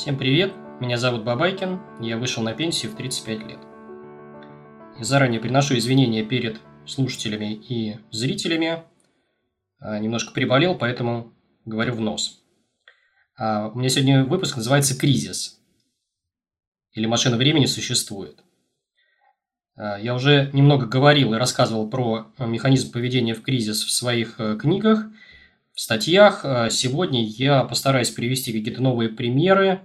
Всем привет, меня зовут Бабайкин, я вышел на пенсию в 35 лет. И заранее приношу извинения перед слушателями и зрителями. А, немножко приболел, поэтому говорю в нос. А, у меня сегодня выпуск называется «Кризис» или «Машина времени существует». А, я уже немного говорил и рассказывал про механизм поведения в кризис в своих э, книгах, в статьях. Сегодня я постараюсь привести какие-то новые примеры,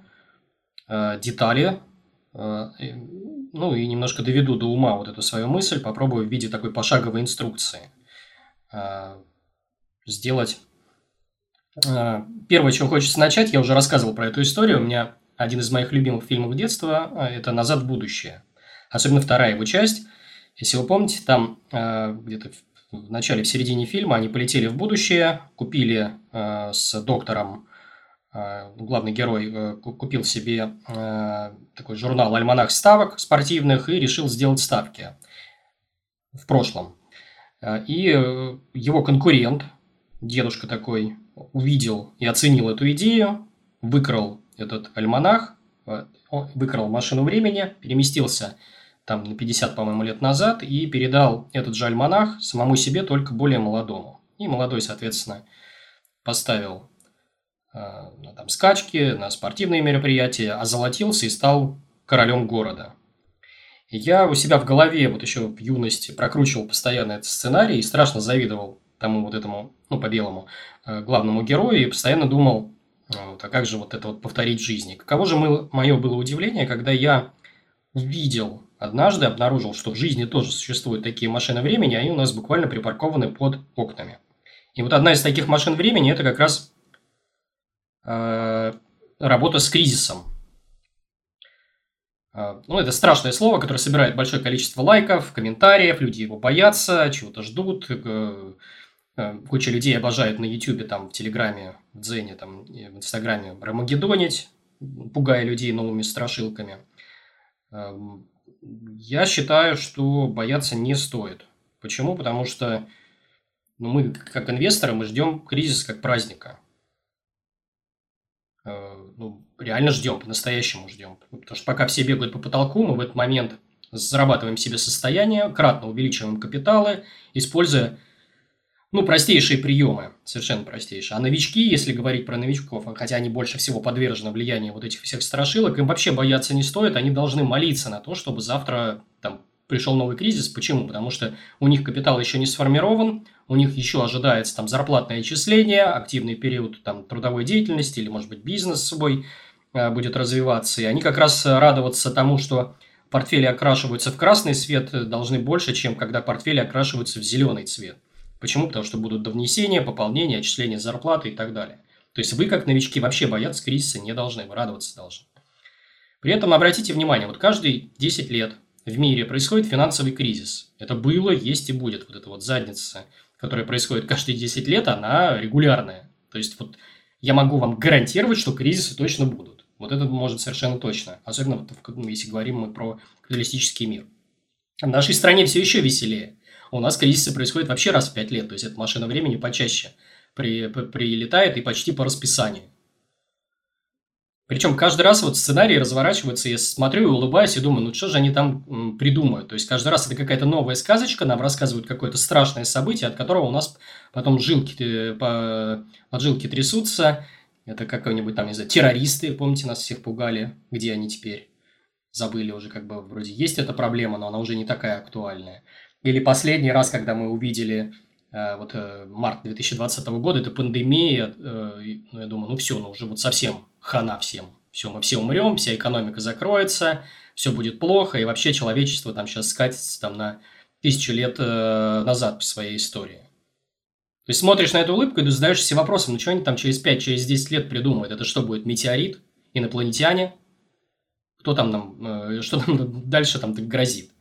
детали, э, ну и немножко доведу до ума вот эту свою мысль, попробую в виде такой пошаговой инструкции э, сделать. Первое, чем хочется начать, я уже рассказывал про эту историю, у меня один из моих любимых фильмов детства – это «Назад в будущее». Особенно вторая его часть. Если вы помните, там где-то в начале, в середине фильма они полетели в будущее, купили с доктором Э, главный герой э, купил себе э, такой журнал «Альманах ставок» спортивных и решил сделать ставки в прошлом. И его конкурент, дедушка такой, увидел и оценил эту идею, выкрал этот альманах, выкрал машину времени, переместился там на 50, по-моему, лет назад и передал этот же альманах самому себе, только более молодому. И молодой, соответственно, поставил Э, на там, скачки, на спортивные мероприятия, озолотился и стал королем города. Я у себя в голове вот еще в юности прокручивал постоянно этот сценарий и страшно завидовал тому вот этому, ну, по-белому, э, главному герою и постоянно думал, э, вот, а как же вот это вот повторить в жизни. Каково же мое было удивление, когда я увидел однажды, обнаружил, что в жизни тоже существуют такие машины времени, они у нас буквально припаркованы под окнами. И вот одна из таких машин времени – это как раз Э, работа с кризисом. Э, ну, это страшное слово, которое собирает большое количество лайков, комментариев, люди его боятся, чего-то ждут. Э, куча людей обожает на YouTube, там, в Телеграме, в Дзене, там, в Инстаграме рамагеддонить, пугая людей новыми страшилками. Я считаю, что бояться не стоит. Почему? Потому что ну, мы, как инвесторы, мы ждем кризис как праздника – Э, ну, реально ждем, по-настоящему ждем. Потому что пока все бегают по потолку, мы в этот момент зарабатываем себе состояние, кратно увеличиваем капиталы, используя ну, простейшие приемы, совершенно простейшие. А новички, если говорить про новичков, хотя они больше всего подвержены влиянию вот этих всех страшилок, им вообще бояться не стоит, они должны молиться на то, чтобы завтра там пришел новый кризис. Почему? Потому что у них капитал еще не сформирован, у них еще ожидается там зарплатное отчисление, активный период там трудовой деятельности или, может быть, бизнес свой э, будет развиваться. И они как раз радоваться тому, что портфели окрашиваются в красный цвет, э, должны больше, чем когда портфели окрашиваются в зеленый цвет. Почему? Потому что будут довнесения, пополнения, отчисления зарплаты и так далее. То есть вы, как новички, вообще бояться кризиса не должны, вы радоваться должны. При этом обратите внимание, вот каждые 10 лет в мире происходит финансовый кризис. Это было, есть и будет. Вот эта вот задница, которая происходит каждые 10 лет, она регулярная. То есть, вот я могу вам гарантировать, что кризисы точно будут. Вот это может совершенно точно. Особенно, вот, ну, если говорим мы про капиталистический мир. В нашей стране все еще веселее. У нас кризисы происходят вообще раз в 5 лет. То есть, эта машина времени почаще при, при, прилетает и почти по расписанию. Причем каждый раз вот сценарий разворачивается, я смотрю и улыбаюсь и думаю, ну что же они там придумают. То есть каждый раз это какая-то новая сказочка, нам рассказывают какое-то страшное событие, от которого у нас потом жилки, э, по, поджилки трясутся. Это какой-нибудь там, не знаю, террористы, помните, нас всех пугали, где они теперь? Забыли уже, как бы вроде есть эта проблема, но она уже не такая актуальная. Или последний раз, когда мы увидели э, вот э, март 2020 года, это пандемия, ну, я думаю, ну все, ну уже вот совсем хана всем. Все, мы все умрем, вся экономика закроется, все будет плохо, и вообще человечество там сейчас скатится там на тысячу лет э, назад по своей истории. То есть смотришь на эту улыбку и задаешься себе вопросом, ну что они там через 5, через 10 лет придумают? Это что будет, метеорит? Инопланетяне? Кто там нам, э, что нам дальше там грозит?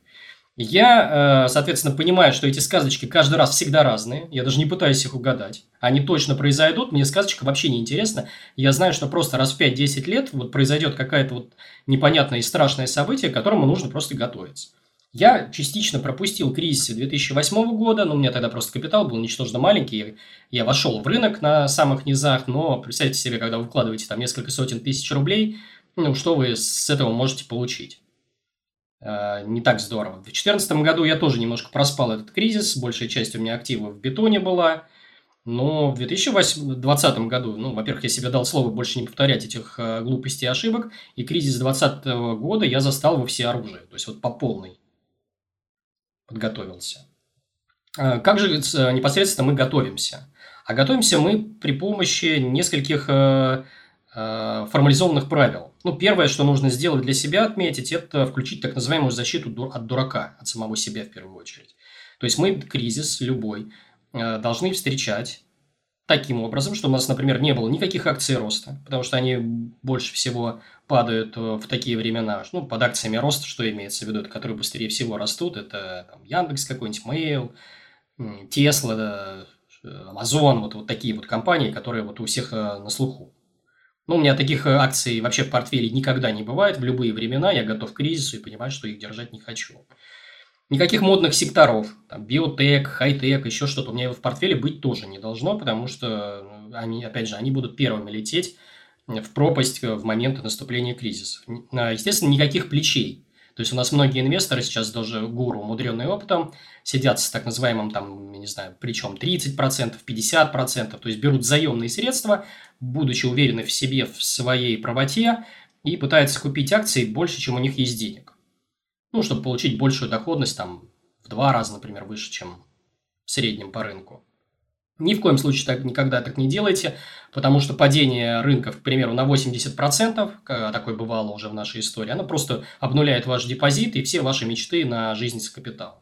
Я, э, соответственно, понимаю, что эти сказочки каждый раз всегда разные. Я даже не пытаюсь их угадать. Они точно произойдут. Мне сказочка вообще не интересна. Я знаю, что просто раз в 5-10 лет вот произойдет какое-то вот непонятное и страшное событие, к которому нужно просто готовиться. Я частично пропустил кризис 2008 года, но у меня тогда просто капитал был ничтожно маленький. Я вошел в рынок на самых низах, но представьте себе, когда вы вкладываете там несколько сотен тысяч рублей, ну, что вы с этого можете получить. Э, не так здорово. В 2014 году я тоже немножко проспал этот кризис, большая часть у меня активов в бетоне была, но в 2020 году, ну, во-первых, я себе дал слово больше не повторять этих э, глупостей и ошибок, и кризис 2020 года я застал во всеоружии, то есть вот по полной подготовился. Э, как же непосредственно мы готовимся? А готовимся мы при помощи нескольких формализованных правил. Ну, первое, что нужно сделать для себя, отметить, это включить так называемую защиту от дурака, от самого себя в первую очередь. То есть мы кризис любой э, должны встречать таким образом, что у нас, например, не было никаких акций роста, потому что они больше всего падают э, в такие времена. Ну, под акциями роста, что имеется в виду, это которые быстрее всего растут, это там, Яндекс какой-нибудь, Mail, Tesla, Amazon, вот, вот такие вот компании, которые вот у всех на слуху. Ну, у меня таких э, акций вообще в портфеле никогда не бывает. В любые времена я готов к кризису и понимаю, что их держать не хочу. Никаких модных секторов, там, биотек, хай-тек, еще что-то у меня в портфеле быть тоже не должно, потому что, ну, они, опять же, они будут первыми лететь в пропасть в моменты наступления кризисов. А, естественно, никаких плечей. То есть у нас многие инвесторы сейчас даже гуру, умудренные опытом, сидят с так называемым, там, я не знаю, причем 30%, 50%, то есть берут заемные средства, будучи уверены в себе, в своей правоте, и пытаются купить акции больше, чем у них есть денег. Ну, чтобы получить большую доходность, там, в два раза, например, выше, чем в среднем по рынку. Ни в коем случае так, никогда так не делайте, потому что падение рынков, к примеру, на 80%, такое бывало уже в нашей истории, оно просто обнуляет ваш депозит и все ваши мечты на жизнь с капиталом.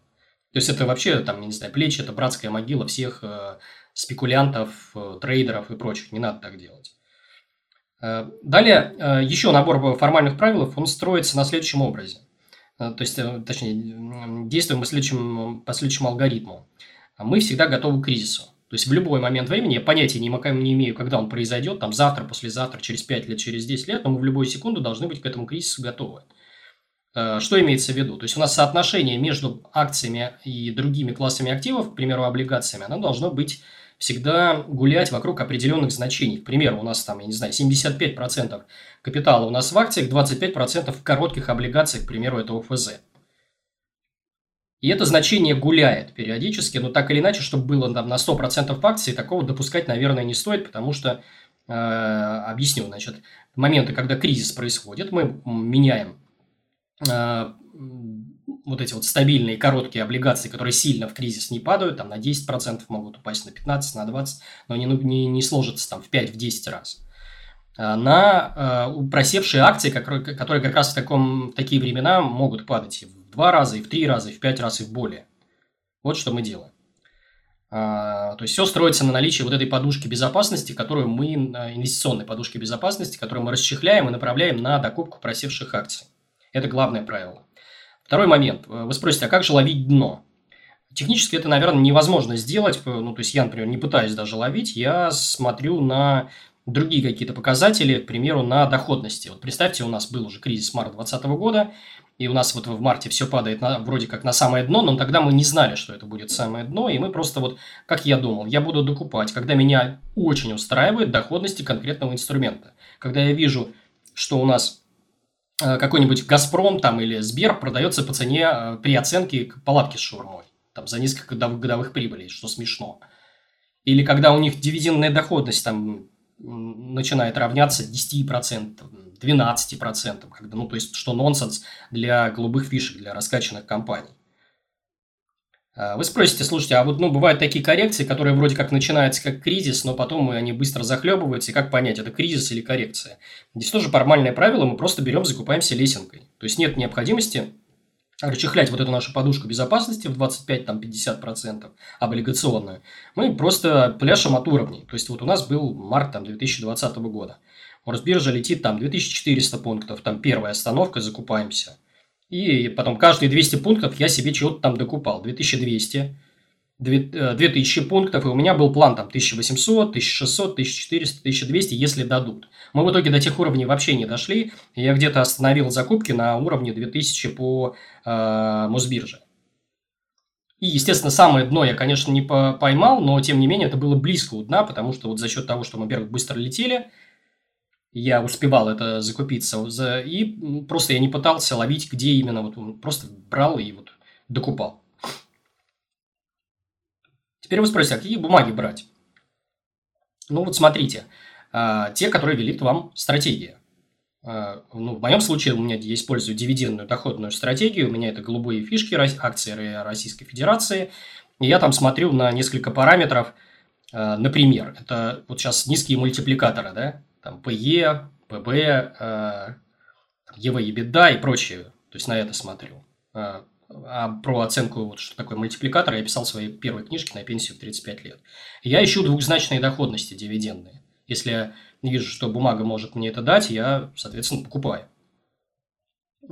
То есть это вообще, там, не знаю, плечи, это братская могила всех э, спекулянтов, э, трейдеров и прочих. Не надо так делать. Э, далее, э, еще набор формальных правил, он строится на следующем образе. Э, то есть, точнее, действуем мы следующим, по следующему алгоритму. Мы всегда готовы к кризису. То есть в любой момент времени, я понятия не, не имею, когда он произойдет, там завтра, послезавтра, через 5 лет, через 10 лет, но мы в любую секунду должны быть к этому кризису готовы. Э, что имеется в виду? То есть у нас соотношение между акциями и другими классами активов, к примеру, облигациями, оно должно быть всегда гулять вокруг определенных значений. К примеру, у нас там, я не знаю, 75% капитала у нас в акциях, 25% в коротких облигациях, к примеру, это ОФЗ. И это значение гуляет периодически, но так или иначе, чтобы было там, на 100% акций, такого допускать, наверное, не стоит, потому что, э, объясню, значит, в моменты, когда кризис происходит, мы меняем э, вот эти вот стабильные короткие облигации, которые сильно в кризис не падают, там на 10% могут упасть, на 15%, на 20%, но ну, не, не сложатся там в 5-10 раз. Э, на э, просевшие акции, которые, которые как раз в, таком, в такие времена могут падать два раза, и в три раза, и в пять раз, и в более. Вот что мы делаем. А, то есть все строится на наличии вот этой подушки безопасности, которую мы, инвестиционной подушки безопасности, которую мы расчехляем и направляем на докупку просевших акций. Это главное правило. Второй момент. Вы спросите, а как же ловить дно? Технически это, наверное, невозможно сделать. Ну, то есть я, например, не пытаюсь даже ловить. Я смотрю на другие какие-то показатели, к примеру, на доходности. Вот представьте, у нас был уже кризис марта 2020 года, и у нас вот в марте все падает на, вроде как на самое дно, но тогда мы не знали, что это будет самое дно, и мы просто вот, как я думал, я буду докупать, когда меня очень устраивает доходности конкретного инструмента. Когда я вижу, что у нас э, какой-нибудь «Газпром» там или «Сбер» продается по цене э, при оценке палатки с шаурмой, там за несколько годовых прибылей, что смешно. Или когда у них дивидендная доходность там начинает равняться 10%, 12%, когда, ну, то есть, что нонсенс для голубых фишек, для раскачанных компаний. А, вы спросите, слушайте, а вот ну, бывают такие коррекции, которые вроде как начинаются как кризис, но потом они быстро захлебываются, и как понять, это кризис или коррекция? Здесь тоже формальное правило, мы просто берем, закупаемся лесенкой. То есть нет необходимости расчехлять вот эту нашу подушку безопасности в 25-50% облигационную, мы просто пляшем от уровней. То есть, вот у нас был март там, 2020 года. Мосбиржа летит там 2400 пунктов, там первая остановка, закупаемся. И потом каждые 200 пунктов я себе чего-то там докупал. 2200, 2000 э, пунктов, и у меня был план там 1800, 1600, 1400, 1200, если дадут. Мы в итоге до тех уровней вообще не дошли, я где-то остановил закупки на уровне 2000 по э, Мосбирже. И, естественно, самое дно я, конечно, не поймал, но, тем не менее, это было близко у дна, потому что вот за счет того, что мы, во-первых, быстро летели, я успевал это закупиться, за, и просто я не пытался ловить, где именно, вот просто брал и вот докупал. Теперь вы спросите, а какие бумаги брать? Ну вот смотрите, а, те, которые велит вам стратегия. А, ну, в моем случае у меня я использую дивидендную доходную стратегию, у меня это голубые фишки, акции Российской Федерации, и я там смотрю на несколько параметров, а, например, это вот сейчас низкие мультипликаторы, да, там PE, PB, EV, EBITDA и прочее, то есть на это смотрю. А про оценку, вот, что такое мультипликатор, я писал в своей первой книжке на пенсию в 35 лет. Я ищу двухзначные доходности дивидендные. Если я вижу, что бумага может мне это дать, я, соответственно, покупаю.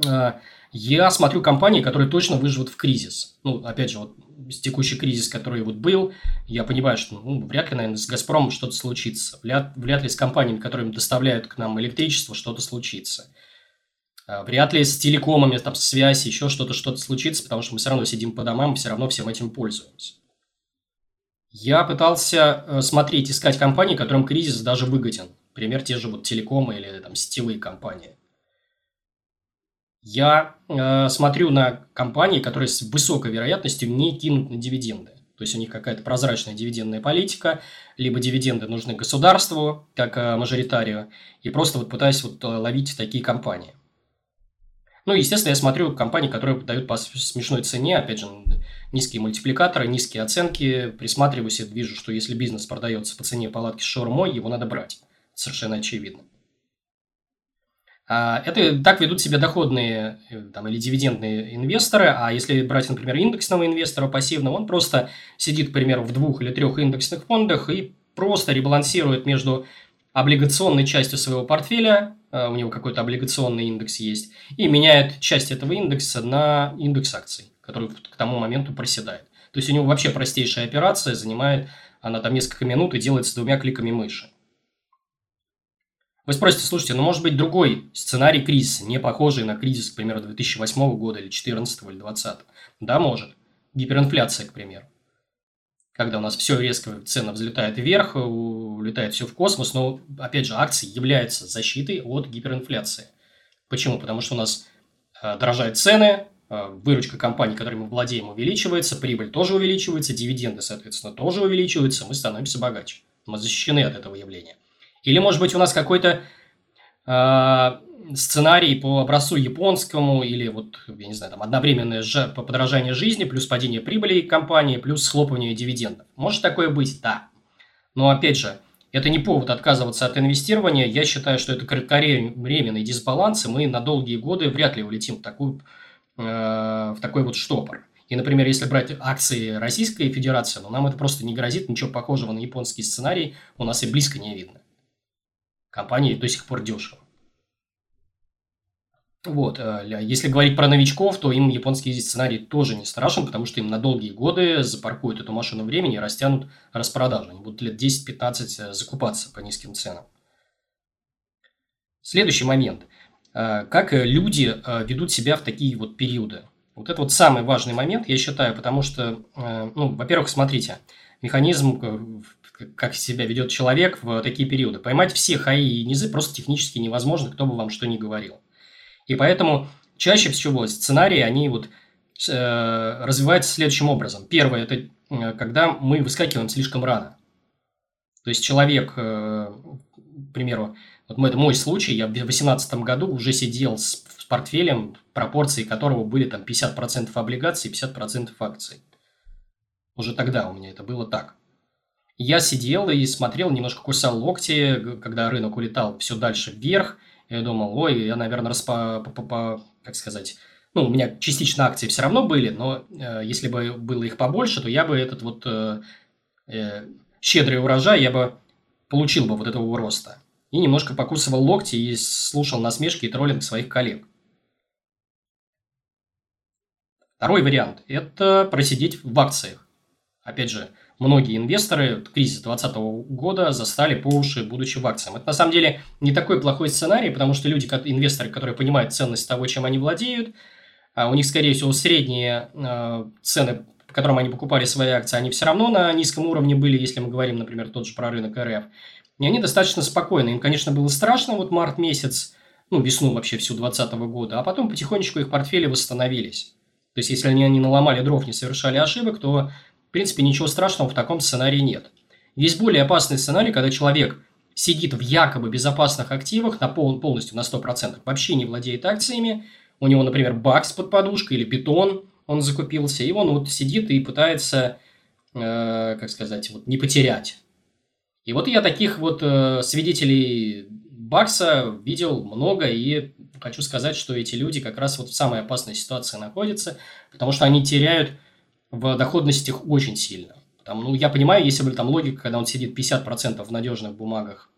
А, я смотрю компании, которые точно выживут в кризис. Ну, опять же, вот текущий кризис, который вот был, я понимаю, что ну, вряд ли, наверное, с «Газпромом» что-то случится. Вряд, вряд ли с компаниями, которыми доставляют к нам электричество, что-то случится. А, вряд ли с телекомами, там, связь, еще что-то, что-то случится, потому что мы все равно сидим по домам, все равно всем этим пользуемся. Я пытался э, смотреть, искать компании, которым кризис даже выгоден. Пример те же вот телекомы или там сетевые компании. Я э, смотрю на компании, которые с высокой вероятностью не кинут на дивиденды. То есть у них какая-то прозрачная дивидендная политика, либо дивиденды нужны государству, как э, мажоритарию, и просто вот пытаюсь вот э, ловить такие компании. Ну, естественно, я смотрю компании, которые дают по смешной цене, опять же, низкие мультипликаторы, низкие оценки, присматриваюсь и вижу, что если бизнес продается по цене палатки с шаурмой, его надо брать. Совершенно очевидно. А, это так ведут себя доходные э, там, или дивидендные инвесторы, а если брать, например, индексного инвестора пассивного, он просто сидит, к примеру, в двух или трех индексных фондах и просто ребалансирует между облигационной частью своего портфеля Э, у него какой-то облигационный индекс есть, и меняет часть этого индекса на индекс акций, который к тому моменту проседает. То есть у него вообще простейшая операция, занимает она там несколько минут и делается двумя кликами мыши. Вы спросите, слушайте, ну может быть другой сценарий кризиса, не похожий на кризис, к примеру, 2008 года или 2014 или 2020? Да, может. Гиперинфляция, к примеру когда у нас все резко, цена взлетает вверх, улетает все в космос, но, опять же, акции являются защитой от гиперинфляции. Почему? Потому что у нас э, дорожают цены, э, выручка компаний, которыми мы владеем, увеличивается, прибыль тоже увеличивается, дивиденды, соответственно, тоже увеличиваются, мы становимся богаче. Мы защищены от этого явления. Или, может быть, у нас какой-то э, сценарий по образцу японскому или вот, я не знаю, там одновременное подорожание жизни плюс падение прибыли компании плюс схлопывание дивидендов. Может такое быть? Да. Но опять же, это не повод отказываться от инвестирования. Я считаю, что это кратковременный дисбаланс, и мы на долгие годы вряд ли улетим в, такую, э, в такой вот штопор. И, например, если брать акции Российской Федерации, ну, нам это просто не грозит, ничего похожего на японский сценарий у нас и близко не видно. Компании до сих пор дешево. Вот. Э, если говорить про новичков, то им японский сценарий тоже не страшен, потому что им на долгие годы запаркуют эту машину времени и растянут распродажу. Они будут лет 10-15 э, закупаться по низким ценам. Следующий момент. Э, как люди ведут себя в такие вот периоды? Вот это вот самый важный момент, я считаю, потому что, ну, во-первых, смотрите, механизм, как себя ведет человек в такие периоды. Поймать все хаи и низы просто технически невозможно, кто бы вам что ни говорил. И поэтому чаще всего сценарии, они вот э, развиваются следующим образом. Первое – это э, когда мы выскакиваем слишком рано. То есть человек, э, к примеру, вот это мой случай, я в 2018 году уже сидел с, с портфелем, пропорции которого были там 50% облигаций и 50% акций. Уже тогда у меня это было так. Я сидел и смотрел, немножко кусал локти, когда рынок улетал все дальше вверх – я думал, ой, я, наверное, распа, по, по, по, как сказать, ну, у меня частично акции все равно были, но э, если бы было их побольше, то я бы этот вот э, э, щедрый урожай, я бы получил бы вот этого роста. И немножко покусывал локти и слушал насмешки и троллинг своих коллег. Второй вариант – это просидеть в акциях. Опять же, многие инвесторы кризис 2020 года застали по уши, будучи в акциях. Это на самом деле не такой плохой сценарий, потому что люди, инвесторы, которые понимают ценность того, чем они владеют, а у них, скорее всего, средние э, цены, по которым они покупали свои акции, они все равно на низком уровне были, если мы говорим, например, тот же про рынок РФ. И они достаточно спокойны. Им, конечно, было страшно вот март месяц, ну, весну вообще всю 2020 года, а потом потихонечку их портфели восстановились. То есть, если они не наломали дров, не совершали ошибок, то, в принципе, ничего страшного в таком сценарии нет. Есть более опасный сценарий, когда человек сидит в якобы безопасных активах на пол, полностью на 100%, вообще не владеет акциями, у него, например, бакс под подушкой или питон он закупился, и он вот сидит и пытается, э, как сказать, вот не потерять. И вот я таких вот э, свидетелей бакса видел много, и хочу сказать, что эти люди как раз вот в самой опасной ситуации находятся, потому что они теряют в доходностях очень сильно. Там, ну, я понимаю, если бы там логика, когда он сидит 50% в надежных бумагах,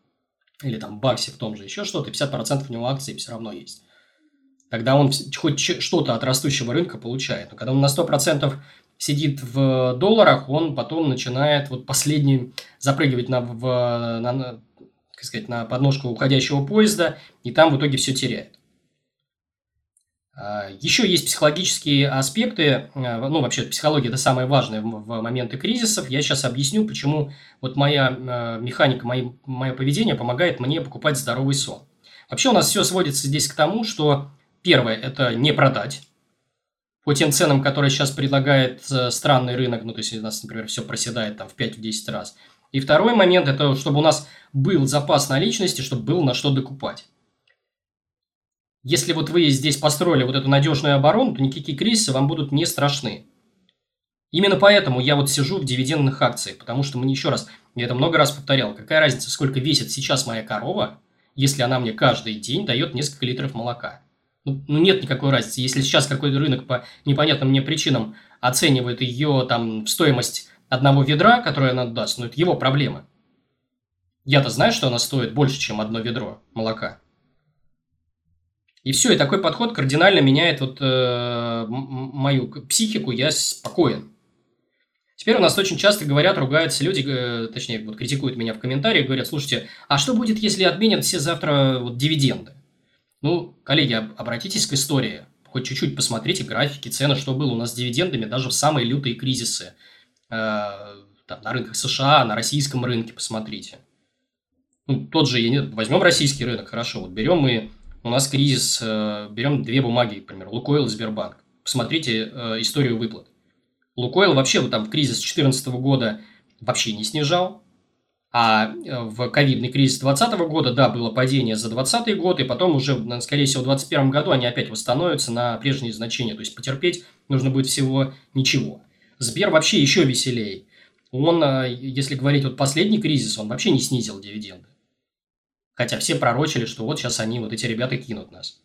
или там баксе в том же, еще что-то, 50% у него акций все равно есть. Тогда он хоть что-то от растущего рынка получает. Но когда он на 100% сидит в долларах, он потом начинает вот последний запрыгивать на, в, на, как сказать, на подножку уходящего поезда, и там в итоге все теряет. А, Еще есть психологические аспекты, а, ну, вообще, психология – это самое важное в моменты кризисов. Я сейчас объясню, почему вот моя а, механика, мои, мое поведение помогает мне покупать здоровый сон. Вообще у нас все сводится здесь к тому, что первое – это не продать по тем ценам, которые сейчас предлагает э, странный рынок, ну, то есть у нас, например, все проседает там в 5-10 раз. И второй момент – это чтобы у нас был запас наличности, чтобы было на что докупать. Если вот вы здесь построили вот эту надежную оборону, то никакие кризисы вам будут не страшны. Именно поэтому я вот сижу в дивидендных акциях, потому что мне еще раз, я это много раз повторял, какая разница, сколько весит сейчас моя корова, если она мне каждый день дает несколько литров молока. Ну, ну нет никакой разницы. Если сейчас какой-то рынок по непонятным мне причинам оценивает ее там стоимость одного ведра, которое она даст, ну это его проблема. Я-то знаю, что она стоит больше, чем одно ведро молока. И все, и такой подход кардинально меняет вот э, мою психику, я спокоен. Теперь у нас очень часто говорят, ругаются люди, э, точнее, вот критикуют меня в комментариях, говорят, слушайте, а что будет, если отменят все завтра вот, дивиденды? Ну, коллеги, обратитесь к истории, хоть чуть-чуть посмотрите графики, цены, что было у нас с дивидендами даже в самые лютые кризисы. Э, там, на рынках США, на российском рынке посмотрите. Ну, тот же, возьмем российский рынок, хорошо, вот берем мы у нас кризис, э, берем две бумаги, например, Лукойл и Сбербанк. Посмотрите э, историю выплат. Лукойл вообще вот там в кризис 2014 года вообще не снижал, а э, в ковидный кризис 2020 года, да, было падение за 2020 год, и потом уже, скорее всего, в 2021 году они опять восстановятся на прежние значения. То есть, потерпеть нужно будет всего ничего. Сбер вообще еще веселее. Он, если говорить вот последний кризис, он вообще не снизил дивиденды. Хотя все пророчили, что вот сейчас они, вот эти ребята кинут нас.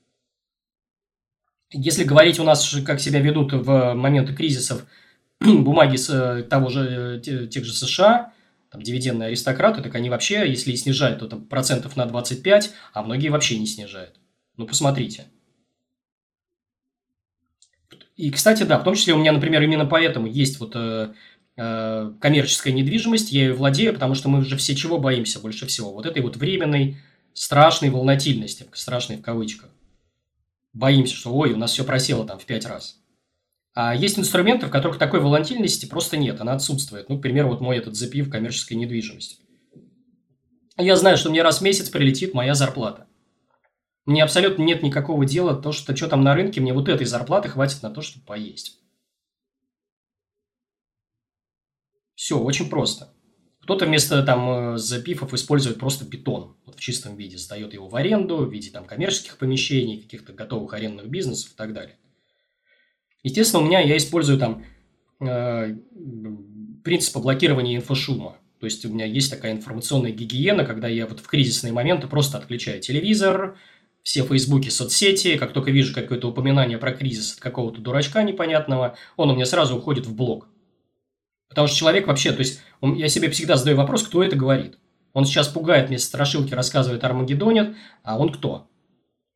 Если говорить у нас, как себя ведут в моменты кризисов бумаги с э, того же, э, тех же США, там, дивидендные аристократы, так они вообще, если и снижают, то там процентов на 25, а многие вообще не снижают. Ну, посмотрите. И, кстати, да, в том числе у меня, например, именно поэтому есть вот э, коммерческая недвижимость, я ее владею, потому что мы же все чего боимся больше всего? Вот этой вот временной, страшной волнотильности, страшной в кавычках. Боимся, что ой, у нас все просело там в пять раз. А есть инструменты, в которых такой волатильности просто нет, она отсутствует. Ну, к примеру, вот мой этот запив коммерческой недвижимости. Я знаю, что мне раз в месяц прилетит моя зарплата. Мне абсолютно нет никакого дела, то, что, что там на рынке, мне вот этой зарплаты хватит на то, чтобы поесть. Все, очень просто. Кто-то вместо там э, запифов использует просто бетон вот в чистом виде, сдает его в аренду в виде там коммерческих помещений, каких-то готовых арендных бизнесов и так далее. Естественно, у меня я использую там э, принципы блокирования инфошума. То есть у меня есть такая информационная гигиена, когда я вот в кризисные моменты просто отключаю телевизор, все фейсбуки, соцсети, как только вижу какое-то упоминание про кризис от какого-то дурачка непонятного, он у меня сразу уходит в блок. Потому что человек вообще, то есть, он, я себе всегда задаю вопрос, кто это говорит. Он сейчас пугает мне страшилки, рассказывает Армагеддонит, а он кто?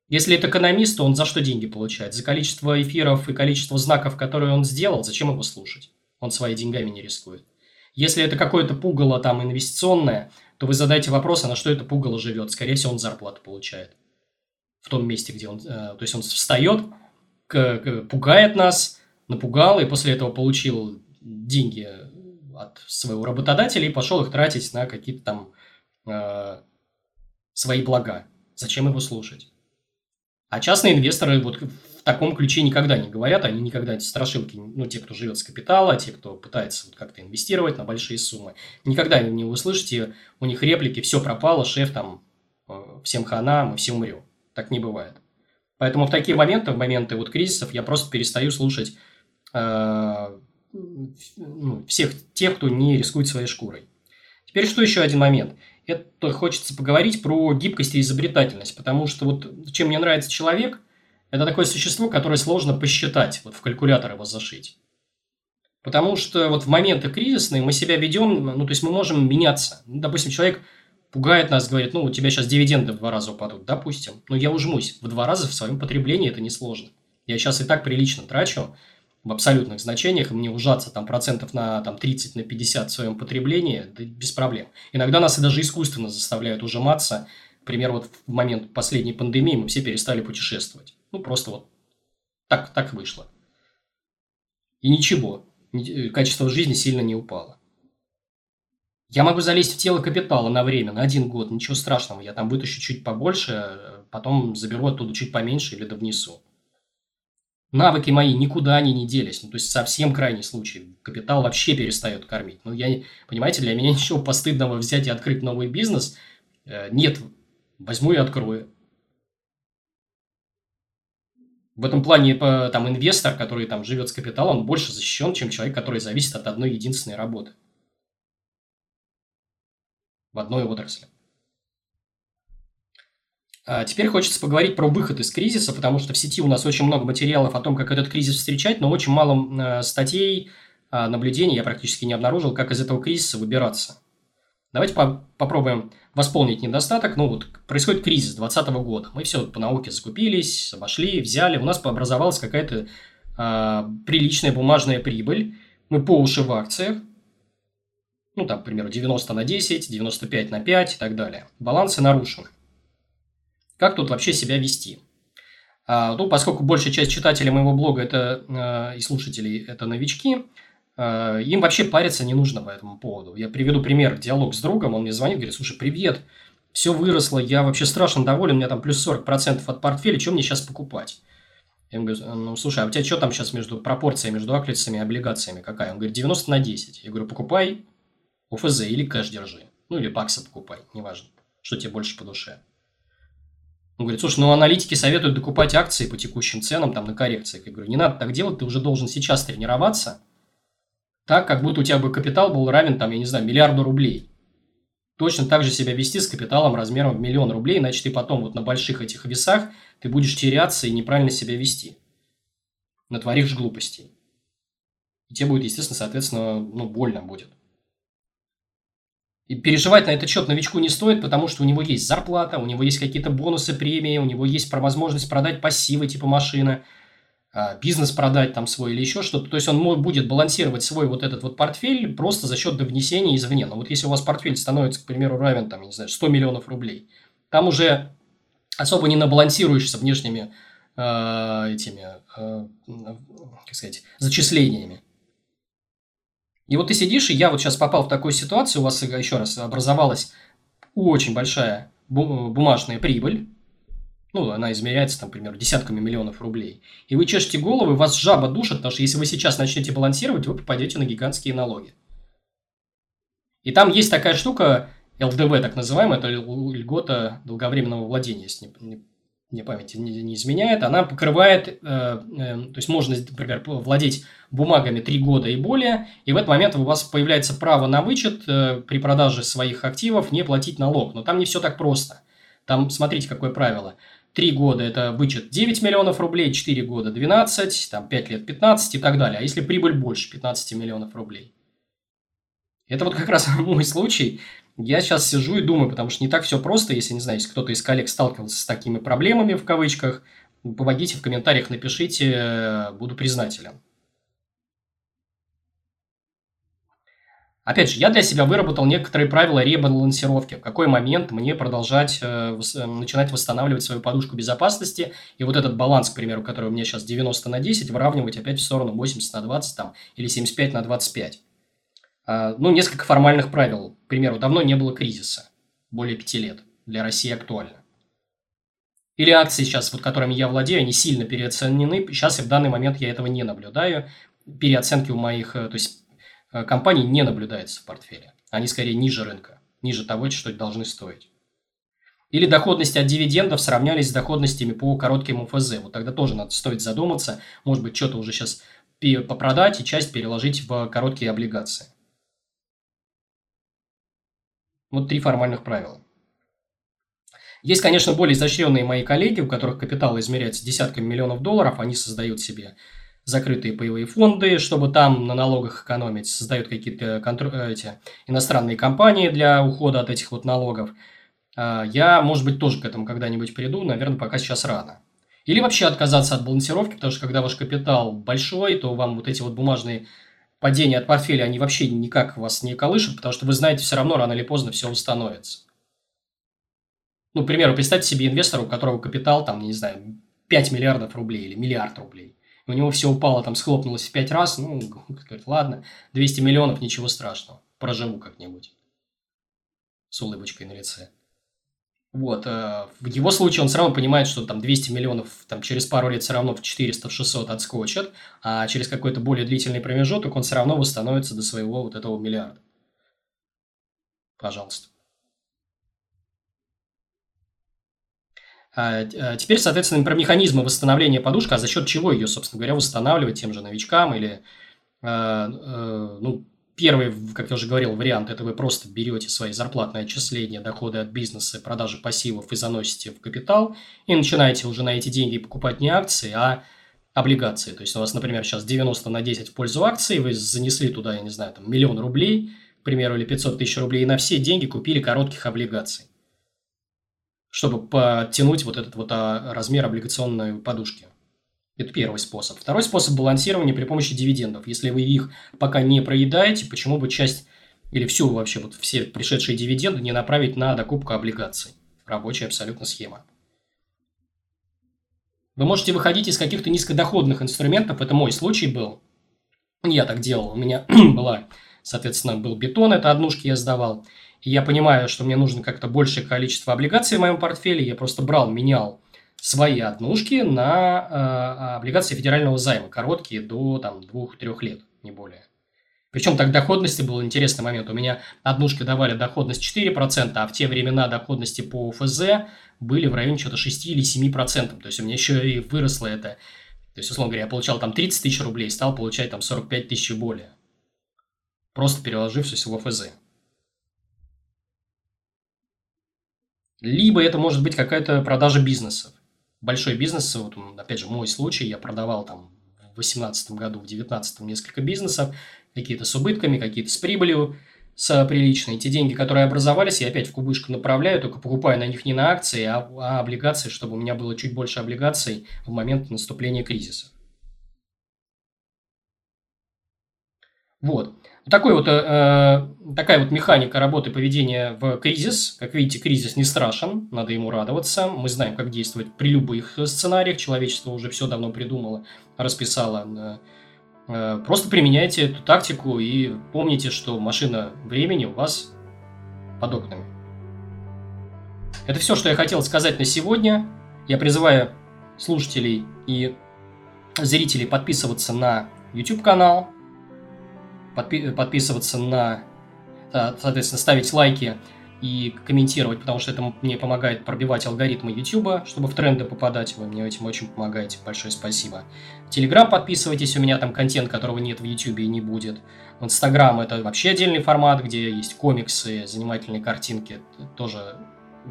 Если это экономист, то он за что деньги получает? За количество эфиров и количество знаков, которые он сделал, зачем его слушать? Он своими деньгами не рискует. Если это какое-то пугало там инвестиционное, то вы задаете вопрос, а на что это пугало живет? Скорее всего, он зарплату получает. В том месте, где он... Э, то есть, он встает, к, к, пугает нас, напугал, и после этого получил деньги от своего работодателя и пошел их тратить на какие-то там э, свои блага. Зачем его слушать? А частные инвесторы вот в таком ключе никогда не говорят, они никогда эти страшилки, ну, те, кто живет с капитала, те, кто пытается вот как-то инвестировать на большие суммы, никогда не услышите у них реплики «все пропало, шеф, там, э, всем хана, мы все умрем». Так не бывает. Поэтому в такие моменты, в моменты вот кризисов, я просто перестаю слушать э, ну, всех тех, кто не рискует своей шкурой. Теперь что еще один момент? Это хочется поговорить про гибкость и изобретательность, потому что вот чем мне нравится человек, это такое существо, которое сложно посчитать, вот в калькулятор его зашить. Потому что вот в моменты кризисные мы себя ведем, ну, то есть мы можем меняться. Ну, допустим, человек пугает нас, говорит, ну, у тебя сейчас дивиденды в два раза упадут, допустим. Но я ужмусь в два раза в своем потреблении, это несложно. Я сейчас и так прилично трачу, в абсолютных значениях, мне ужаться там процентов на там, 30, на 50 в своем потреблении, да без проблем. Иногда нас и даже искусственно заставляют ужиматься. Например, вот в момент последней пандемии мы все перестали путешествовать. Ну, просто вот так, так вышло. И ничего, э, качество жизни сильно не упало. Я могу залезть в тело капитала на время, на один год, ничего страшного. Я там вытащу чуть побольше, э, потом заберу оттуда чуть поменьше или довнесу навыки мои никуда они не делись. Ну, то есть, совсем крайний случай. Капитал вообще перестает кормить. Ну, я, понимаете, для меня ничего постыдного взять и открыть новый бизнес э, нет. Возьму и открою. В этом плане там, инвестор, который там живет с капиталом, он больше защищен, чем человек, который зависит от одной единственной работы. В одной отрасли. А теперь хочется поговорить про выход из кризиса, потому что в сети у нас очень много материалов о том, как этот кризис встречать, но очень мало э, статей, а, наблюдений я практически не обнаружил, как из этого кризиса выбираться. Давайте по попробуем восполнить недостаток. Ну вот, происходит кризис 2020 года. Мы все по науке закупились, обошли, взяли. У нас образовалась какая-то э, приличная бумажная прибыль. Мы по уши в акциях. Ну, там, к примеру, 90 на 10, 95 на 5 и так далее. Балансы нарушены. Как тут вообще себя вести? А, ну, поскольку большая часть читателей моего блога это, а, и слушателей – это новички, а, им вообще париться не нужно по этому поводу. Я приведу пример. Диалог с другом, он мне звонит, говорит, слушай, привет, все выросло, я вообще страшно доволен, у меня там плюс 40% от портфеля, что мне сейчас покупать? Я ему говорю, ну, слушай, а у тебя что там сейчас между пропорция между аклицами и облигациями какая? Он говорит, 90 на 10. Я говорю, покупай ОФЗ или кэш держи. Ну, или баксы покупай, неважно, что тебе больше по душе. Он говорит, слушай, ну аналитики советуют докупать акции по текущим ценам там на коррекциях. Я говорю, не надо так делать, ты уже должен сейчас тренироваться, так, как будто у тебя бы капитал был равен, там, я не знаю, миллиарду рублей. Точно так же себя вести с капиталом размером в миллион рублей, иначе ты потом вот на больших этих весах ты будешь теряться и неправильно себя вести. Натворишь глупостей. И тебе будет, естественно, соответственно, ну, больно будет. И переживать на этот счет новичку не стоит, потому что у него есть зарплата, у него есть какие-то бонусы, премии, у него есть возможность продать пассивы типа машины, а, бизнес продать там свой или еще что-то. То есть он будет балансировать свой вот этот вот портфель просто за счет довнесения извне. Но вот если у вас портфель становится, к примеру, равен там, не знаю, 100 миллионов рублей, там уже особо не набалансируешься внешними э, этими, э, как сказать, зачислениями. И вот ты сидишь, и я вот сейчас попал в такую ситуацию, у вас еще раз образовалась очень большая бумажная прибыль, ну, она измеряется, там, например, десятками миллионов рублей. И вы чешете голову, и вас жаба душит, потому что если вы сейчас начнете балансировать, вы попадете на гигантские налоги. И там есть такая штука, ЛДВ так называемая, это льгота долговременного владения, если не, мне память не, не изменяет, она покрывает, э, э, то есть можно, например, владеть бумагами 3 года и более, и в этот момент у вас появляется право на вычет э, при продаже своих активов не платить налог. Но там не все так просто. Там, смотрите, какое правило. 3 года – это вычет 9 миллионов рублей, 4 года – 12, там 5 лет – 15 и так далее. А если прибыль больше 15 миллионов рублей? Это вот как раз мой случай. Я сейчас сижу и думаю, потому что не так все просто, если, не знаю, если кто-то из коллег сталкивался с такими проблемами, в кавычках, помогите в комментариях, напишите, э, буду признателен. Опять же, я для себя выработал некоторые правила ребалансировки. В какой момент мне продолжать, э, э, начинать восстанавливать свою подушку безопасности. И вот этот баланс, к примеру, который у меня сейчас 90 на 10, выравнивать опять в сторону 80 на 20 там, или 75 на 25. А, ну, несколько формальных правил. К примеру, давно не было кризиса. более пяти лет. Для России актуально. Или акции сейчас, вот которыми я владею, они сильно переоценены. Сейчас и в данный момент я этого не наблюдаю. Переоценки у моих, э, то есть э, компаний не наблюдается в портфеле. Они скорее ниже рынка, ниже того, что должны стоить. Или доходности от дивидендов сравнялись с доходностями по коротким УФЗ. Вот тогда тоже надо стоит задуматься. Может быть, что-то уже сейчас попродать и часть переложить в короткие облигации. Вот три формальных правила. Есть, конечно, более изощренные мои коллеги, у которых капитал измеряется десятками миллионов долларов. Они создают себе закрытые паевые фонды, чтобы там на налогах экономить, создают какие-то контр... эти иностранные компании для ухода от этих вот налогов. А, я, может быть, тоже к этому когда-нибудь приду, наверное, пока сейчас рано. Или вообще отказаться от балансировки, потому что когда ваш капитал большой, то вам вот эти вот бумажные падения от портфеля, они вообще никак вас не колышут, потому что вы знаете, все равно рано или поздно все установится. Ну, к примеру, представьте себе инвестора, у которого капитал, там, не знаю, 5 миллиардов рублей или миллиард рублей. У него все упало, там, схлопнулось в 5 раз. Ну, говорит, ладно, 200 миллионов, ничего страшного. Проживу как-нибудь. С улыбочкой на лице. Вот. Э, в его случае он все равно понимает, что там 200 миллионов там, через пару лет все равно в 400-600 отскочат, а через какой-то более длительный промежуток он все равно восстановится до своего вот этого миллиарда. Пожалуйста. А, а теперь, соответственно, про механизмы восстановления подушки, а за счет чего ее, собственно говоря, восстанавливать тем же новичкам или, э, э, ну, Первый, как я уже говорил, вариант – это вы просто берете свои зарплатные отчисления, доходы от бизнеса, продажи пассивов и заносите в капитал, и начинаете уже на эти деньги покупать не акции, а облигации. То есть у вас, например, сейчас 90 на 10 в пользу акций, вы занесли туда, я не знаю, там миллион рублей, к примеру, или 500 тысяч рублей, и на все деньги купили коротких облигаций, чтобы подтянуть вот этот вот а, размер облигационной подушки. Это первый способ. Второй способ балансирования при помощи дивидендов. Если вы их пока не проедаете, почему бы часть или всю вообще вот все пришедшие дивиденды не направить на докупку облигаций? Рабочая абсолютно схема. Вы можете выходить из каких-то низкодоходных инструментов. Это мой случай был. Я так делал. У меня была, соответственно, был бетон, это однушки я сдавал. И я понимаю, что мне нужно как-то большее количество облигаций в моем портфеле. Я просто брал, менял свои однушки на э, облигации федерального займа, короткие до там, 2-3 лет, не более. Причем так доходности был интересный момент. У меня однушки давали доходность 4%, а в те времена доходности по ФЗ были в районе что-то 6 или 7%. То есть у меня еще и выросло это. То есть, условно говоря, я получал там 30 тысяч рублей, стал получать там 45 тысяч и более. Просто переложив все в ФЗ. Либо это может быть какая-то продажа бизнесов большой бизнес, вот, опять же, мой случай, я продавал там в 2018 году, в 2019 несколько бизнесов, какие-то с убытками, какие-то с прибылью, с приличной. Те деньги, которые образовались, я опять в кубышку направляю, только покупаю на них не на акции, а, а облигации, чтобы у меня было чуть больше облигаций в момент наступления кризиса. Вот. Такой вот, э, такая вот механика работы поведения в кризис. Как видите, кризис не страшен, надо ему радоваться. Мы знаем, как действовать при любых сценариях. Человечество уже все давно придумало, расписало. Э, просто применяйте эту тактику и помните, что машина времени у вас под окнами. Это все, что я хотел сказать на сегодня. Я призываю слушателей и зрителей подписываться на YouTube канал, подпи- подписываться на, соответственно, ставить лайки и комментировать, потому что это мне помогает пробивать алгоритмы YouTube, чтобы в тренды попадать. Вы мне этим очень помогаете. Большое спасибо. В Telegram подписывайтесь, у меня там контент, которого нет в YouTube и не будет. В Instagram это вообще отдельный формат, где есть комиксы, занимательные картинки. Тоже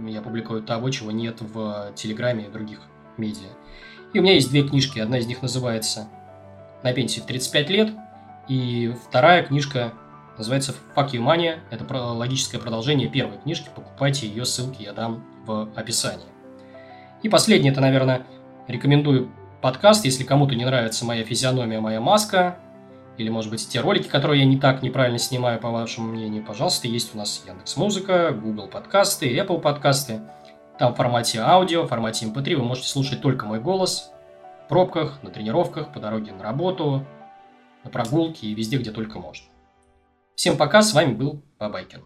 я публикую того, чего нет в Телеграме и других медиа. И у меня есть две книжки. Одна из них называется «На пенсии в 35 лет», и вторая книжка называется «Fuck you money». Это логическое продолжение первой книжки. Покупайте ее, ссылки я дам в описании. И последнее, это, наверное, рекомендую подкаст, если кому-то не нравится моя физиономия, моя маска, или, может быть, те ролики, которые я не так неправильно снимаю, по вашему мнению, пожалуйста, есть у нас Яндекс Музыка, Google подкасты, Apple подкасты. Там в формате аудио, в формате MP3 эм вы можете слушать только мой голос в пробках, на тренировках, по дороге на работу, на прогулке и везде, где только можно. Всем пока, с вами был Бабайкин.